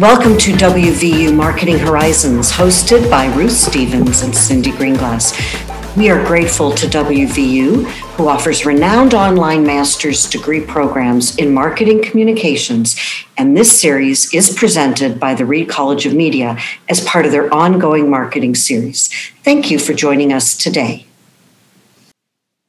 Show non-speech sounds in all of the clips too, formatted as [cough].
Welcome to WVU Marketing Horizons, hosted by Ruth Stevens and Cindy Greenglass. We are grateful to WVU, who offers renowned online master's degree programs in marketing communications. And this series is presented by the Reed College of Media as part of their ongoing marketing series. Thank you for joining us today.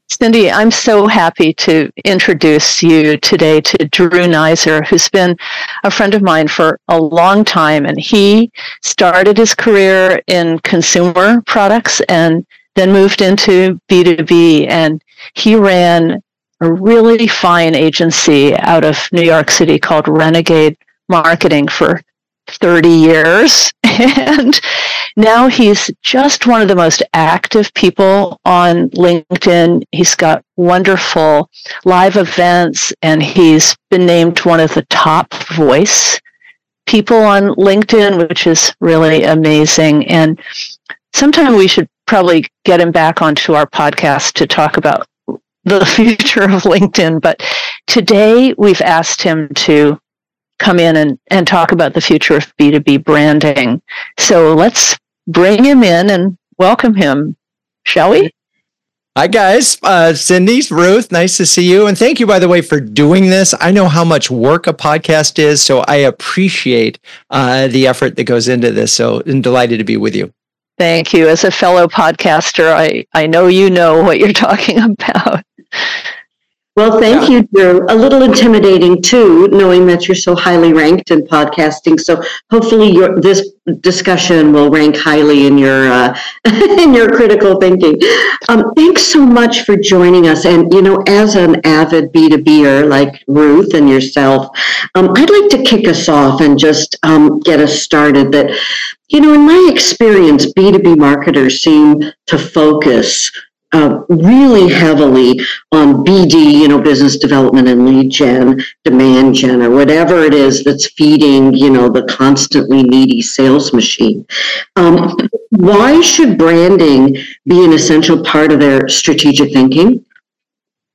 Cindy, I'm so happy to introduce you today to Drew Neisser, who's been a friend of mine for a long time. And he started his career in consumer products and then moved into B2B. And he ran a really fine agency out of New York City called Renegade Marketing for 30 years. [laughs] And now he's just one of the most active people on LinkedIn. He's got wonderful live events and he's been named one of the top voice people on LinkedIn, which is really amazing. And sometime we should probably get him back onto our podcast to talk about [laughs] the future of LinkedIn. But today we've asked him to come in and, and talk about the future of B2B branding. So let's bring him in and welcome him, shall we? Hi, guys. Uh, Cindy, Ruth, nice to see you. And thank you, by the way, for doing this. I know how much work a podcast is, so I appreciate uh, the effort that goes into this. So I'm delighted to be with you. Thank you. As a fellow podcaster, I, I know you know what you're [laughs] talking about. Well, thank you, Drew. A little intimidating too, knowing that you're so highly ranked in podcasting. So hopefully, your, this discussion will rank highly in your uh, [laughs] in your critical thinking. Um, thanks so much for joining us. And you know, as an avid B two B'er like Ruth and yourself, um, I'd like to kick us off and just um, get us started. That you know, in my experience, B two B marketers seem to focus uh, really heavily on BD, you know, business development and lead gen, demand gen, or whatever it is that's feeding, you know, the constantly needy sales machine. Um, why should branding be an essential part of their strategic thinking?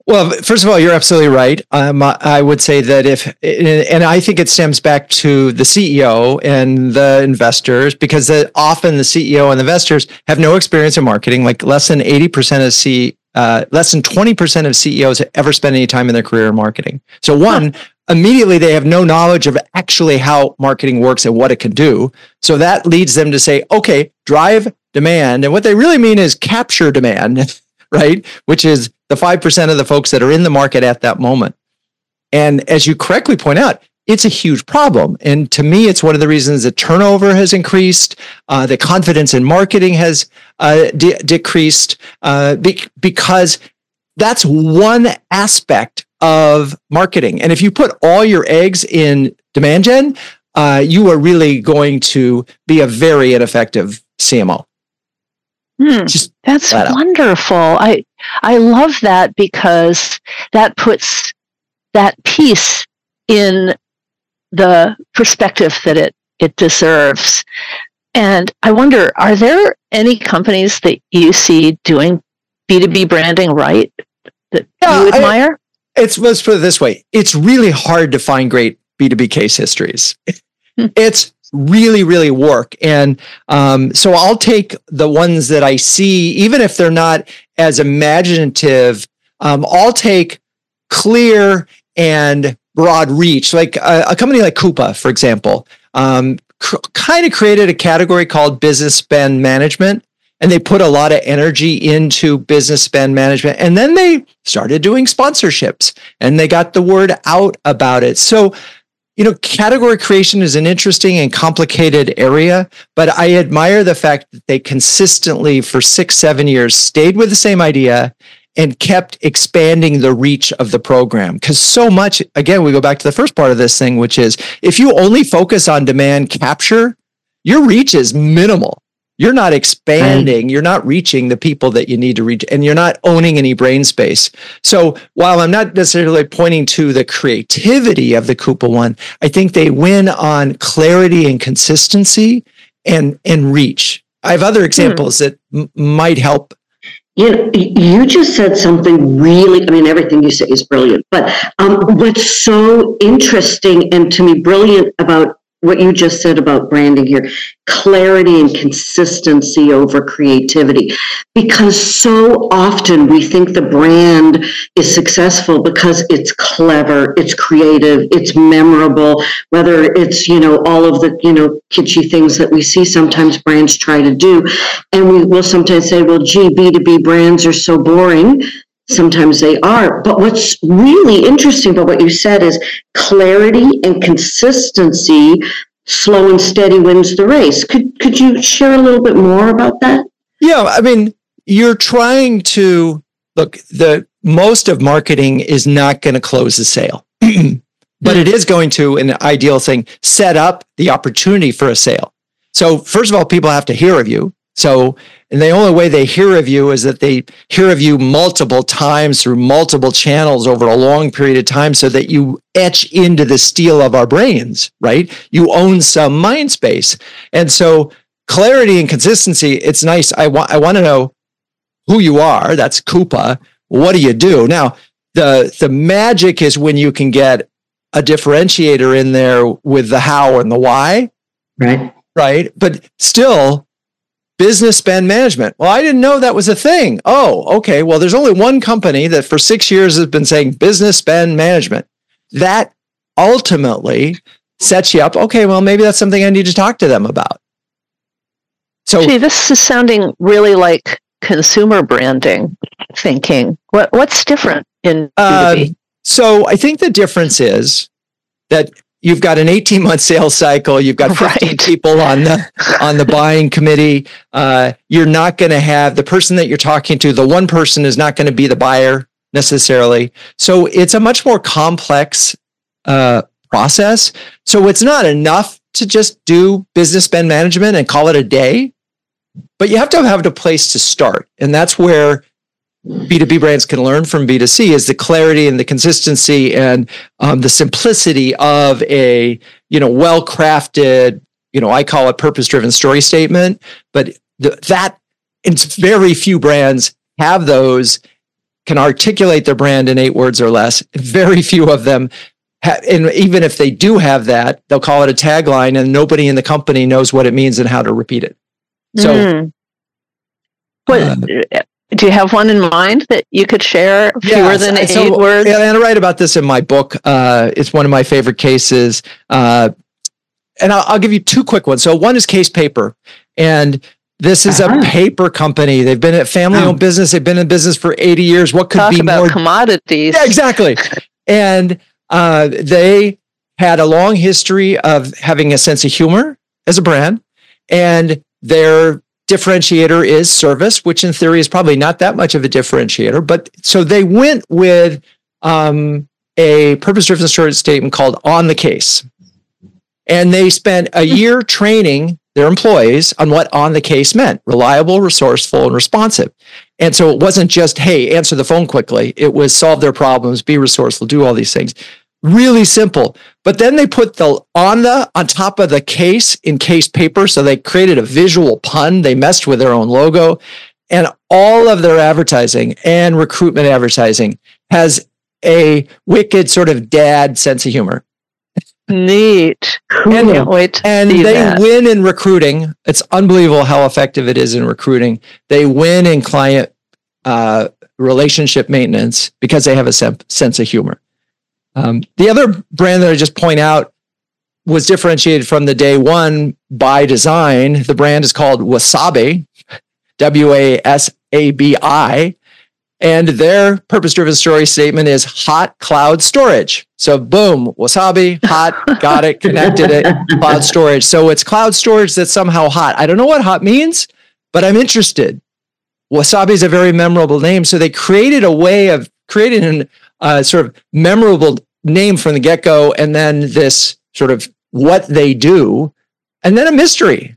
Well, first of all, you're absolutely right. Um, I would say that if, and I think it stems back to the CEO and the investors, because the, often the CEO and the investors have no experience in marketing. Like less than 80% of C, uh, less than 20% of CEOs ever spend any time in their career in marketing. So one, huh. immediately they have no knowledge of actually how marketing works and what it can do. So that leads them to say, okay, drive demand. And what they really mean is capture demand, [laughs] right? Which is the 5% of the folks that are in the market at that moment. And as you correctly point out, it's a huge problem. And to me, it's one of the reasons that turnover has increased, uh, the confidence in marketing has uh, de- decreased, uh, be- because that's one aspect of marketing. And if you put all your eggs in demand gen, uh, you are really going to be a very ineffective CMO. Hmm, that's wonderful. I I love that because that puts that piece in the perspective that it it deserves. And I wonder, are there any companies that you see doing B2B branding right that yeah, you admire? I, it's let's put it this way. It's really hard to find great B2B case histories. Hmm. it's really, really work. And um, so I'll take the ones that I see, even if they're not as imaginative, um, I'll take clear and broad reach. Like a, a company like Coupa, for example, um, cr- kind of created a category called business spend management. And they put a lot of energy into business spend management. And then they started doing sponsorships and they got the word out about it. So you know, category creation is an interesting and complicated area, but I admire the fact that they consistently, for six, seven years, stayed with the same idea and kept expanding the reach of the program. Because so much, again, we go back to the first part of this thing, which is if you only focus on demand capture, your reach is minimal you're not expanding, right. you're not reaching the people that you need to reach, and you're not owning any brain space. So while I'm not necessarily pointing to the creativity of the Coupa one, I think they win on clarity and consistency and and reach. I have other hmm. examples that m- might help. You know, you just said something really, I mean, everything you say is brilliant, but um, what's so interesting and to me brilliant about what you just said about branding here clarity and consistency over creativity. Because so often we think the brand is successful because it's clever, it's creative, it's memorable, whether it's, you know, all of the, you know, kitschy things that we see sometimes brands try to do. And we will sometimes say, well, gee, B2B brands are so boring sometimes they are. But what's really interesting about what you said is clarity and consistency, slow and steady wins the race. Could could you share a little bit more about that? Yeah, I mean, you're trying to look the most of marketing is not going to close the sale. [clears throat] but it is going to an ideal thing set up the opportunity for a sale. So first of all, people have to hear of you. So, and the only way they hear of you is that they hear of you multiple times through multiple channels over a long period of time so that you etch into the steel of our brains, right? You own some mind space. And so clarity and consistency, it's nice. I want, I want to know who you are. That's Coupa. What do you do? Now, the, the magic is when you can get a differentiator in there with the how and the why. Right. Right. But still, business spend management. Well, I didn't know that was a thing. Oh, okay. Well, there's only one company that for six years has been saying business spend management. That ultimately sets you up. Okay, well, maybe that's something I need to talk to them about. So, this is sounding really like consumer branding thinking. What what's different in B2B? Um, so, I think the difference is that you've got an 18 month sales cycle you've got 15 right. people on the on the buying committee uh, you're not going to have the person that you're talking to the one person is not going to be the buyer necessarily. So it's a much more complex uh, process. So it's not enough to just do business spend management and call it a day but you have to have a place to start. And that's where B2B brands can learn from B2C is the clarity and the consistency and um, the simplicity of a, you know, well-crafted, you know, I call it purpose-driven story statement, but the, that it's very few brands have those can articulate their brand in eight words or less. Very few of them and even if they do have that, they'll call it a tagline and nobody in the company knows what it means and how to repeat it. So mm. What, uh, do you have one in mind that you could share fewer yes, than eight so, words? Yeah, and I write about this in my book. Uh, it's one of my favorite cases. Uh, and I'll, I'll, give you two quick ones. So one is Case Paper, and this is uh-huh. a paper company. They've been a family-owned oh. business. They've been in business for 80 years. What could Talk be about more commodities? Yeah, exactly. and uh, they had a long history of having a sense of humor as a brand, and their differentiator is service, which in theory is probably not that much of a differentiator. But so they went with um, a purpose driven story statement called On the Case. And they spent a hmm. year training their employees on what on the case meant reliable, resourceful, and responsive. And so it wasn't just, hey, answer the phone quickly. It was solve their problems, be resourceful, do all these things really simple. But then they put the on the on top of the case in case paper. So they created a visual pun. They messed with their own logo. And all of their advertising and recruitment advertising has a wicked sort of dad sense of humor. Neat. And, Can't wait and they that. win in recruiting. It's unbelievable how effective it is in recruiting. They win in client uh, relationship maintenance because they have a sense of humor. Um, the other brand that I just point out was differentiated from the day one by design. The brand is called Wasabi, W A S A B I. And their purpose driven story statement is hot cloud storage. So, boom, wasabi, hot, got it, connected it, cloud storage. So, it's cloud storage that's somehow hot. I don't know what hot means, but I'm interested. Wasabi is a very memorable name. So, they created a way of creating an uh, sort of memorable name from the get go, and then this sort of what they do, and then a mystery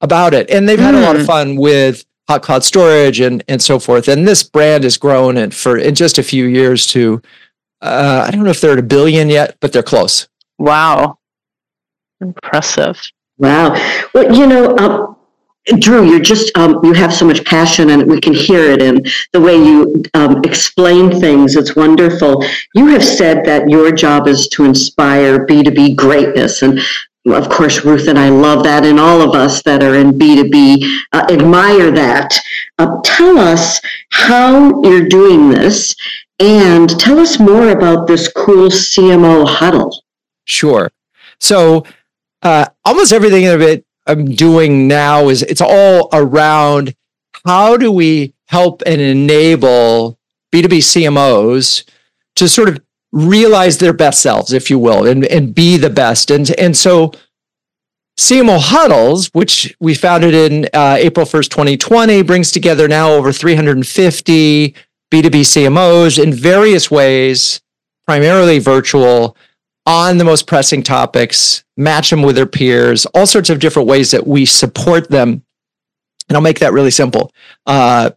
about it. And they've had mm. a lot of hmm. fun with hot cloud storage and and so forth. And this brand has grown and for in just a few years to uh, I don't know if they're at a billion yet, but they're close. Wow, impressive. Wow. Well, you know, um, Drew, you're just um, you have so much passion, and we can hear it in the way you um, explain things. It's wonderful. You have said that your job is to inspire B two B greatness, and of course, Ruth and I love that, and all of us that are in B2B uh, admire that. Uh, tell us how you're doing this and tell us more about this cool CMO huddle. Sure. So, uh, almost everything of it I'm doing now is it's all around how do we help and enable B2B CMOs to sort of realize their best selves, if you will, and, and be the best. And, and so CMO Huddles, which we founded in uh, April 1st, 2020, brings together now over 350 B2B CMOs in various ways, primarily virtual, on the most pressing topics, match them with their peers, all sorts of different ways that we support them. And I'll make that really simple. Uh,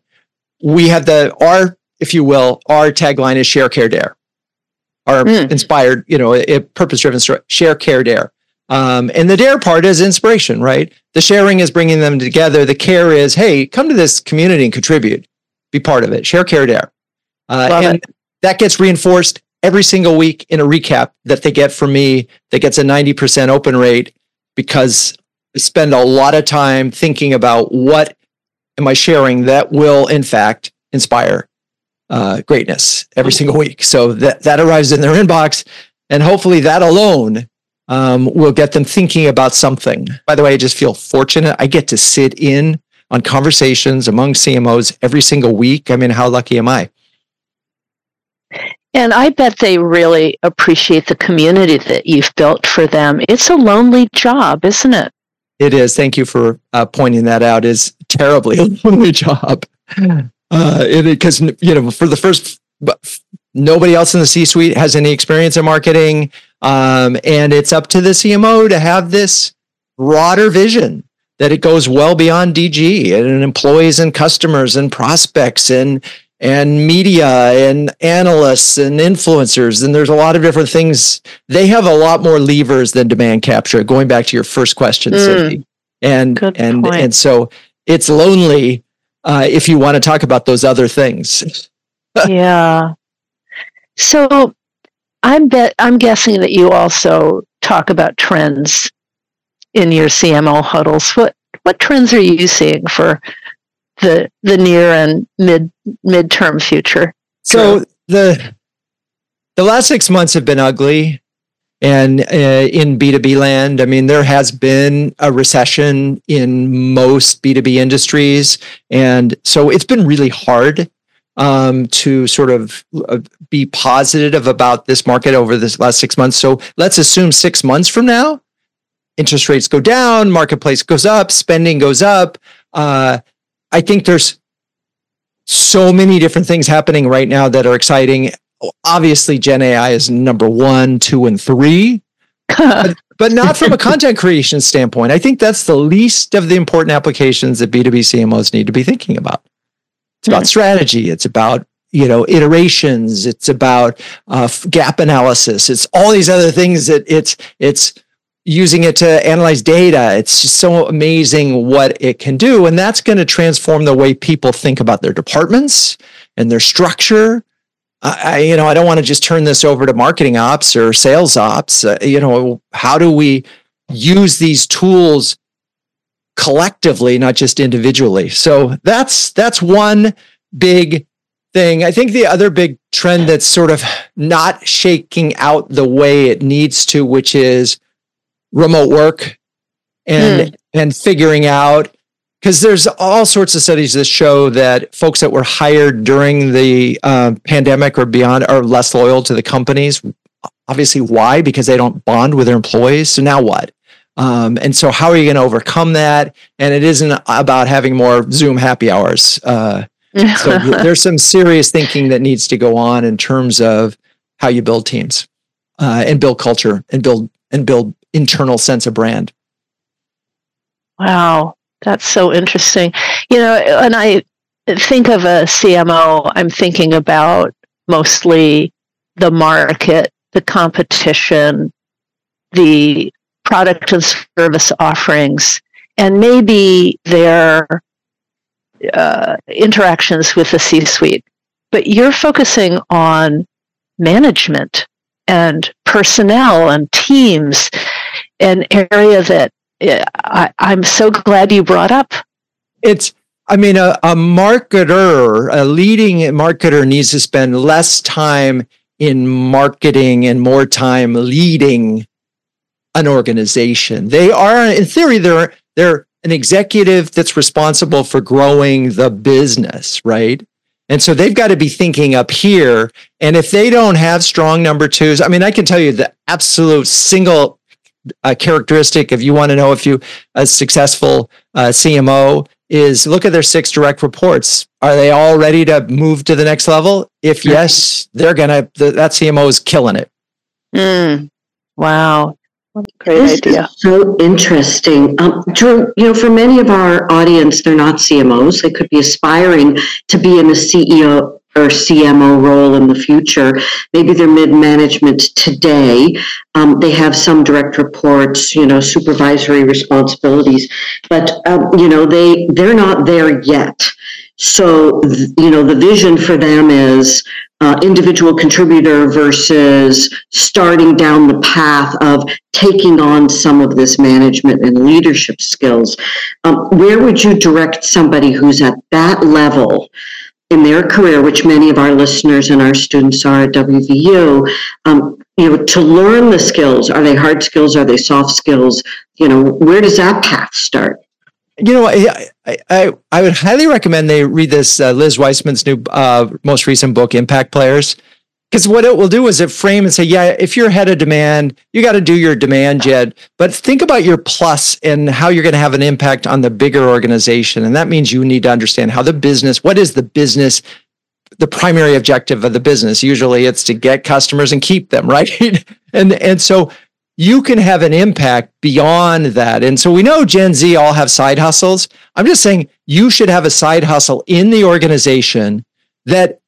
we have the, our, if you will, our tagline is share, care, dare. Our mm. inspired, you know, a purpose driven share, care, dare. Um, and the dare part is inspiration, right? The sharing is bringing them together. The care is, hey, come to this community and contribute, be part of it. Share, care, dare. Uh, and it. that gets reinforced every single week in a recap that they get from me that gets a 90% open rate because I spend a lot of time thinking about what am I sharing that will, in fact, inspire uh, greatness every single week. So that, that arrives in their inbox. And hopefully that alone um, will get them thinking about something. By the way, I just feel fortunate. I get to sit in on conversations among CMOs every single week. I mean, how lucky am I? And I bet they really appreciate the community that you've built for them. It's a lonely job, isn't it? It is. Thank you for uh, pointing that out. Is terribly [laughs] a lonely job. [laughs] Uh, because you know, for the first, nobody else in the C-suite has any experience in marketing, um, and it's up to the CMO to have this broader vision that it goes well beyond DG and employees and customers and prospects and and media and analysts and influencers and there's a lot of different things. They have a lot more levers than demand capture going back to your first question mm. and Good and point. and so it's lonely uh, if you want to talk about those other things. [laughs] Yeah. So i'm bet i'm guessing that you also talk about trends in your cmo huddles. What what trends are you seeing for the the near and mid midterm future. So the the last six months have been ugly, and uh, in B two B land, I mean, there has been a recession in most B two B industries, and so it's been really hard um, to sort of uh, be positive about this market over this last six months. So let's assume six months from now, interest rates go down, marketplace goes up, spending goes up. Uh, I think there's so many different things happening right now that are exciting. Obviously, Gen AI is number one, two, and three, but, [laughs] but not from a content creation standpoint. I think that's the least of the important applications that B2B CMOs need to be thinking about. It's about hmm. strategy. It's about you know iterations. It's about uh, gap analysis. It's all these other things that it's it's using it to analyze data. It's just so amazing what it can do. And that's going to transform the way people think about their departments and their structure. I, you know, I don't want to just turn this over to marketing ops or sales ops. Uh, you know, how do we use these tools collectively, not just individually? So that's that's one big thing. I think the other big trend that's sort of not shaking out the way it needs to, which is remote work and mm. and figuring out because there's all sorts of studies that show that folks that were hired during the uh, pandemic or beyond are less loyal to the companies. Obviously, why? Because they don't bond with their employees. So now what? Um, and so, how are you going to overcome that? And it isn't about having more Zoom happy hours. Uh, so [laughs] there's some serious thinking that needs to go on in terms of how you build teams uh, and build culture and build and build internal sense of brand. Wow, that's so interesting. You know, and I think of a CMO, I'm thinking about mostly the market, the competition, the product and service offerings, and maybe their uh, interactions with the C suite. But you're focusing on management and personnel and teams an area that I, I'm so glad you brought up. It's I mean, a, a marketer, a leading marketer needs to spend less time in marketing and more time leading an organization. They are, in theory, they're they're an executive that's responsible for growing the business, right? And so they've got to be thinking up here. And if they don't have strong number twos, I mean, I can tell you the absolute single uh, characteristic, if you want to know if you a successful uh, CMO is look at their six direct reports. Are they all ready to move to the next level? If yes, they're gonna. The, that CMO is killing it. Mm. Wow. Great this idea. Is so interesting. Um, Drew, you know, for many of our audience, they're not CMOs. They could be aspiring to be in a CEO or CMO role in the future. Maybe they're mid management today. Um, they have some direct reports, you know, supervisory responsibilities, but um, you know they they're not there yet. So you know the vision for them is uh, individual contributor versus starting down the path of taking on some of this management and leadership skills. Um, where would you direct somebody who's at that level in their career, which many of our listeners and our students are at WVU? Um, you know, to learn the skills. Are they hard skills? Are they soft skills? You know, where does that path start? you know, I, I, I would highly recommend they read this uh, Liz Wiseman's new, uh, most recent book, Impact Players. Because what it will do is it frame and say, yeah, if you're ahead of demand, you got to do your demand gen. But think about your plus and how you're going to have an impact on the bigger organization. And that means you need to understand how the business, what is the business, the primary objective of the business? Usually it's to get customers and keep them, [laughs] right? and and so you can have an impact beyond that. And so we know Gen Z all have side hustles. I'm just saying you should have a side hustle in the organization that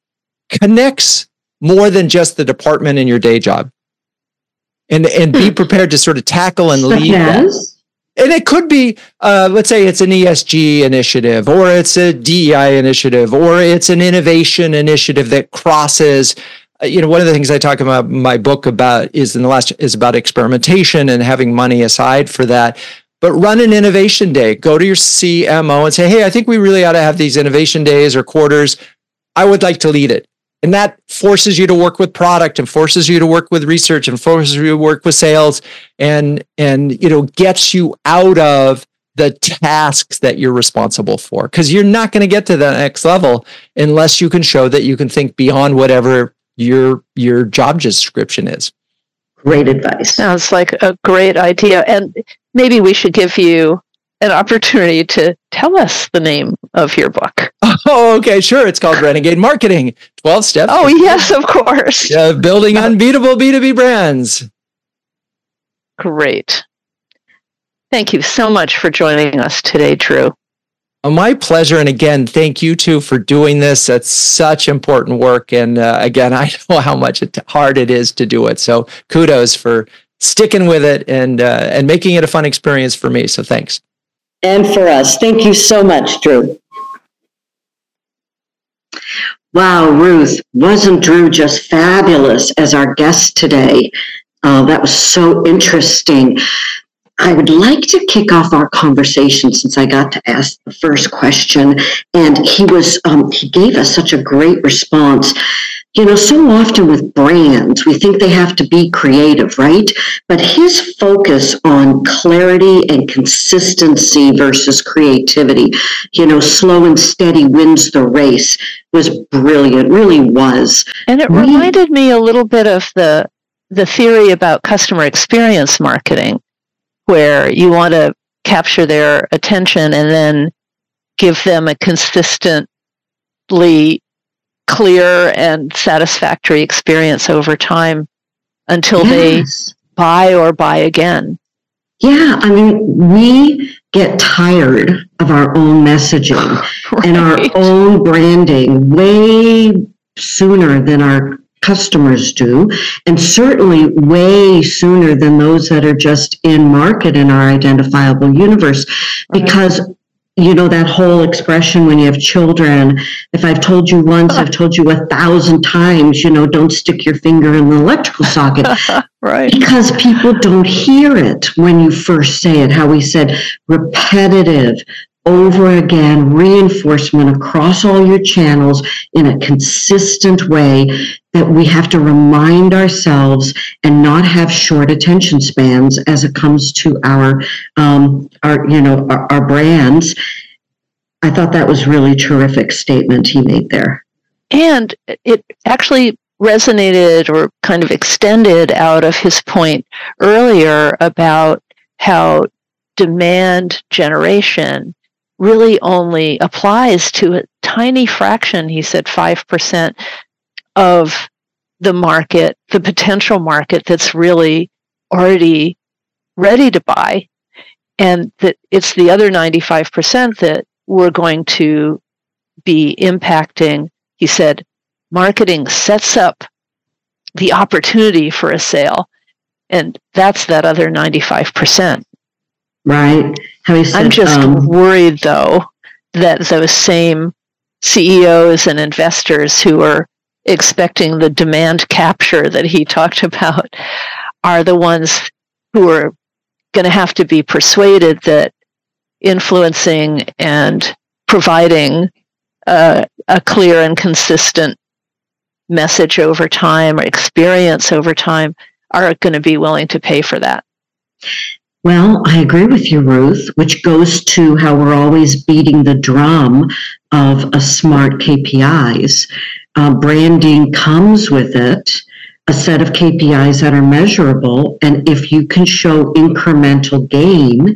connects more than just the department in your day job. And and be hmm. prepared to sort of tackle and lead yes. And it could be, uh, let's say it's an ESG initiative, or it's a DEI initiative, or it's an innovation initiative that crosses uh, you know one of the things i talk about in my book about is in the last is about experimentation and having money aside for that but run an innovation day go to your cmo and say hey i think we really ought to have these innovation days or quarters i would like to lead it and that forces you to work with product and forces you to work with research and forces you to work with sales and and you know gets you out of the tasks that you're responsible for because you're not going to get to the next level unless you can show that you can think beyond whatever your your job description is. Great advice. Sounds like a great idea. And maybe we should give you an opportunity to tell us the name of your book. [laughs] Oh, okay, sure. It's called Renegade Marketing 12 Steps. Oh, yes, of course. Yeah, building unbeatable B2B brands. Great. Thank you so much for joining us today, Drew. Oh, my pleasure. And again, thank you too for doing this. That's such important work. And uh, again, [laughs] I know how much it, hard it is to do it. So kudos for sticking with it and uh, and making it a fun experience for me. So thanks. And for us, thank you so much, Drew. Wow, Ruth, wasn't Drew just fabulous as our guest today? Uh, that was so interesting. I would like to kick off our conversation since I got to ask the first question, and he was um, he gave us such a great response. You know, so often with brands, we think they have to be creative, right? But his focus on clarity and consistency versus creativity, you know, slow and steady wins the race was brilliant, really was. And it reminded me a little bit of the the theory about customer experience marketing where you want to capture their attention and then give them a consistently clear and satisfactory experience over time until yes. they buy or buy again. Yeah, I mean, we get tired of our own messaging right. [laughs] and our own branding way sooner than our customers do, and certainly way sooner than those that are just in market in our identifiable universe, because you know that whole expression when you have children if i've told you once i've told you a thousand times you know don't stick your finger in the electrical socket. [laughs] Right. Because people don't hear it when you first say it how we said repetitive over again reinforcement across all your channels in a consistent way that we have to remind ourselves and not have short attention spans as it comes to our um, our you know our, our brands. I thought that was really terrific statement he made there. And it actually resonated or kind of extended out of his point earlier about how demand generation really only applies to a tiny fraction, he said 5% of the market, the potential market that's really already ready to buy. And that it's the other 95% that we're going to be impacting. He said, marketing sets up the opportunity for a sale. And that's that other 95%. Right. Said, I'm just um, worried, though, that those same CEOs and investors who are expecting the demand capture that he talked about are the ones who are going to have to be persuaded that influencing and providing uh, a clear and consistent message over time or experience over time are going to be willing to pay for that. Well, I agree with you, Ruth, which goes to how we're always beating the drum of a smart KPIs. Uh, branding comes with it a set of KPIs that are measurable. And if you can show incremental gain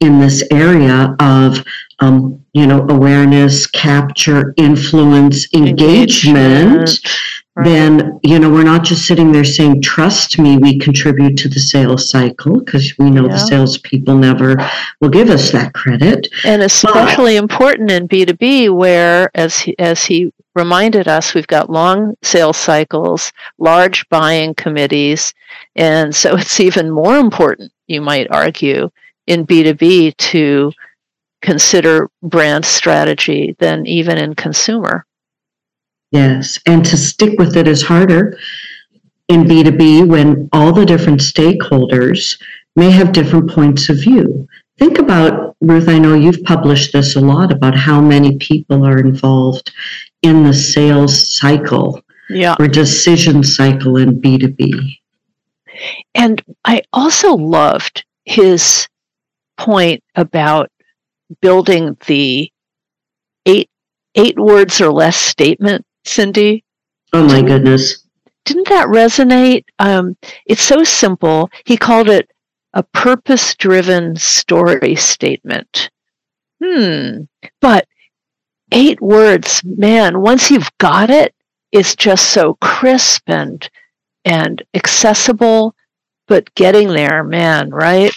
in this area of, um, you know, awareness, capture, influence, engagement, engagement Right. then you know we're not just sitting there saying trust me we contribute to the sales cycle because we know yeah. the salespeople never will give us that credit and especially but, important in b2b where as he, as he reminded us we've got long sales cycles large buying committees and so [laughs] it's even more important you might argue in b2b to consider brand strategy than even in consumer Yes. And to stick with it is harder in B2B when all the different stakeholders may have different points of view. Think about, Ruth, I know you've published this a lot about how many people are involved in the sales cycle yeah. or decision cycle in B2B. And I also loved his point about building the eight eight words or less statement Cindy? Oh my goodness. Didn't that resonate? Um, it's so simple. He called it a purpose driven story statement. Hmm. But eight words, man, once you've got it, it's just so crisp and and accessible, but getting there, man, right?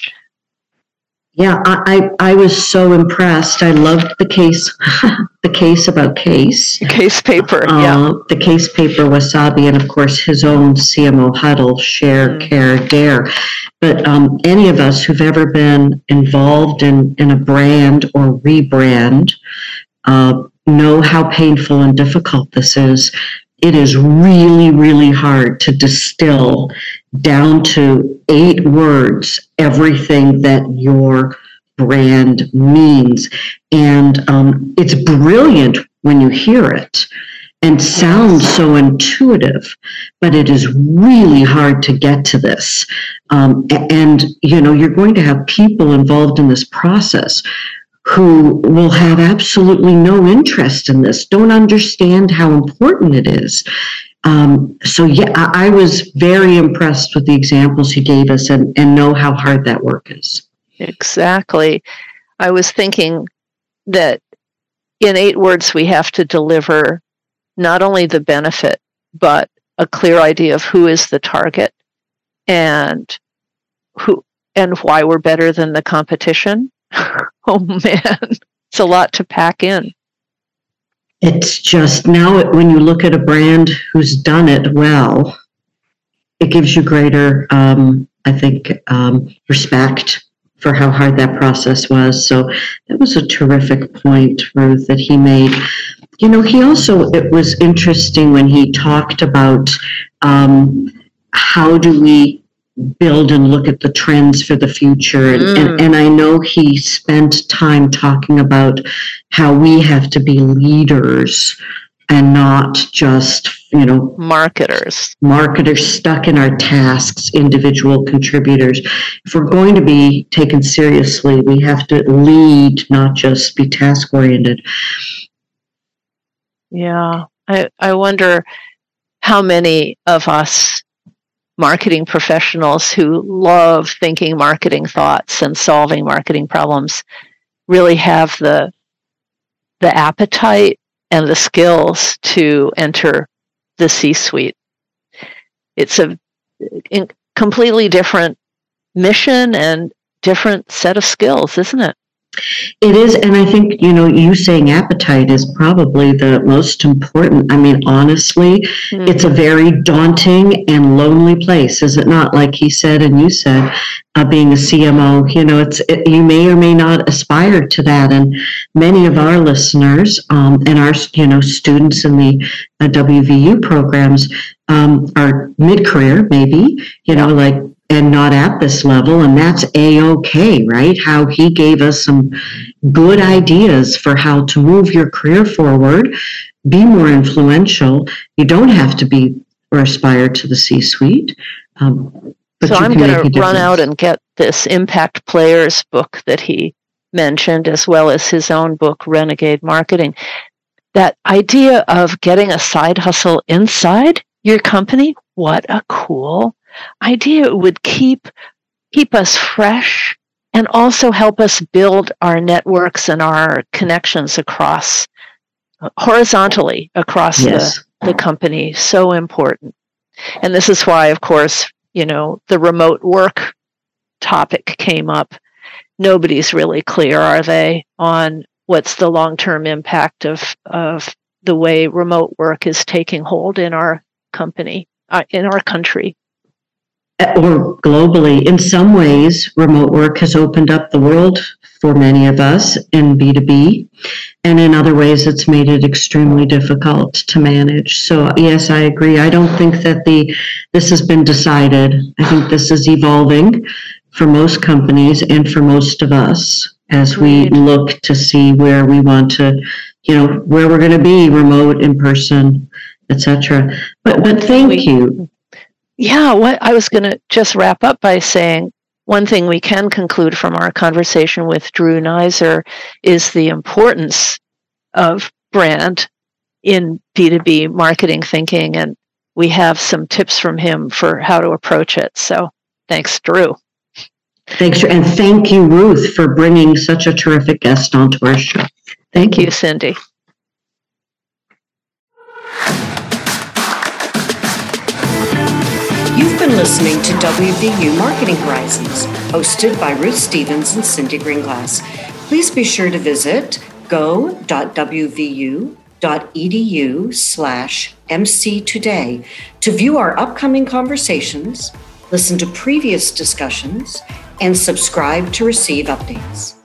Yeah, I, I, I was so impressed. I loved the case, [laughs] the case about case. Case paper, uh, yeah. The case paper, Wasabi, and of course his own CMO huddle, share, mm. care, dare. But um, any of us who've ever been involved in, in a brand or rebrand uh, know how painful and difficult this is it is really, really hard to distill down to eight words everything that your brand means. And um, it's brilliant when you hear it and sounds so intuitive, but it is really hard to get to this. Um, and, you know, you're going to have people involved in this process who will have absolutely no interest in this, don't understand how important it is. Um, so yeah, I, I, was very impressed with the examples he gave us and, and know how hard that work is. Exactly. I was thinking that in eight words we have to deliver not only the benefit, but a clear idea of who is the target and who and why we're better than the competition [laughs] oh man, it's a lot to pack in. It's just now when you look at a brand who's done it well, it gives you greater, um, I think, um, respect for how hard that process was. So that was a terrific point, Ruth, that he made. You know, he also, it was interesting when he talked about um, how do we build and look at the trends for the future. And, mm. and, and, I know he spent time talking about how we have to be leaders and not just, you know, marketers. Marketers stuck in our tasks, individual contributors. If we're going to be taken seriously, we have to lead, not just be task oriented. Yeah. I, I wonder how many of us marketing professionals who love thinking marketing thoughts and solving marketing problems really have the the appetite and the skills to enter the C suite. It's a completely different mission and different set of skills, isn't it? It is, and I think you know, you saying appetite is probably the most important. I mean, honestly, mm-hmm. it's a very daunting and lonely place, is it not? Like he said, and you said, uh, being a CMO, you know, it's it, you may or may not aspire to that. And many of our listeners um, and our you know students in the uh, WVU programs um, are mid-career, maybe you know, like and not at this level. And that's a okay, right? How he gave us some good ideas for how to move your career forward, be more influential. You don't have to be or aspire to the C suite. Um, so I'm going to run out and get this Impact Players book that he mentioned, as well as his own book, Renegade Marketing. That idea of getting a side hustle inside your company, what a cool idea would keep keep us fresh and also help us build our networks and our connections across horizontally across yes. the, the company. So important. And this is why of course you know the remote work topic came up. Nobody's really clear are they on what's the long-term impact of of the way remote work is taking hold in our company uh, in our country or globally, in some ways, remote work has opened up the world for many of us in B2B. And in other ways, it's made it extremely difficult to manage. So, yes, I agree. I don't think that the this has been decided. I think this is evolving for most companies and for most of us as we look to see where we want to, you know, where we're going to be remote, in person, etc. But but thank you yeah, what I was going to just wrap up by saying one thing we can conclude from our conversation with Drew Neisser is the importance of brand in B2B marketing thinking. And we have some tips from him for how to approach it. So thanks, Drew. Thanks, and thank you, Ruth, for bringing such a terrific guest onto our show. Thank you, Cindy. Been listening to WVU Marketing Horizons, hosted by Ruth Stevens and Cindy Greenglass. Please be sure to visit go.wvu.edu slash MC Today to view our upcoming conversations, listen to previous discussions, and subscribe to receive updates.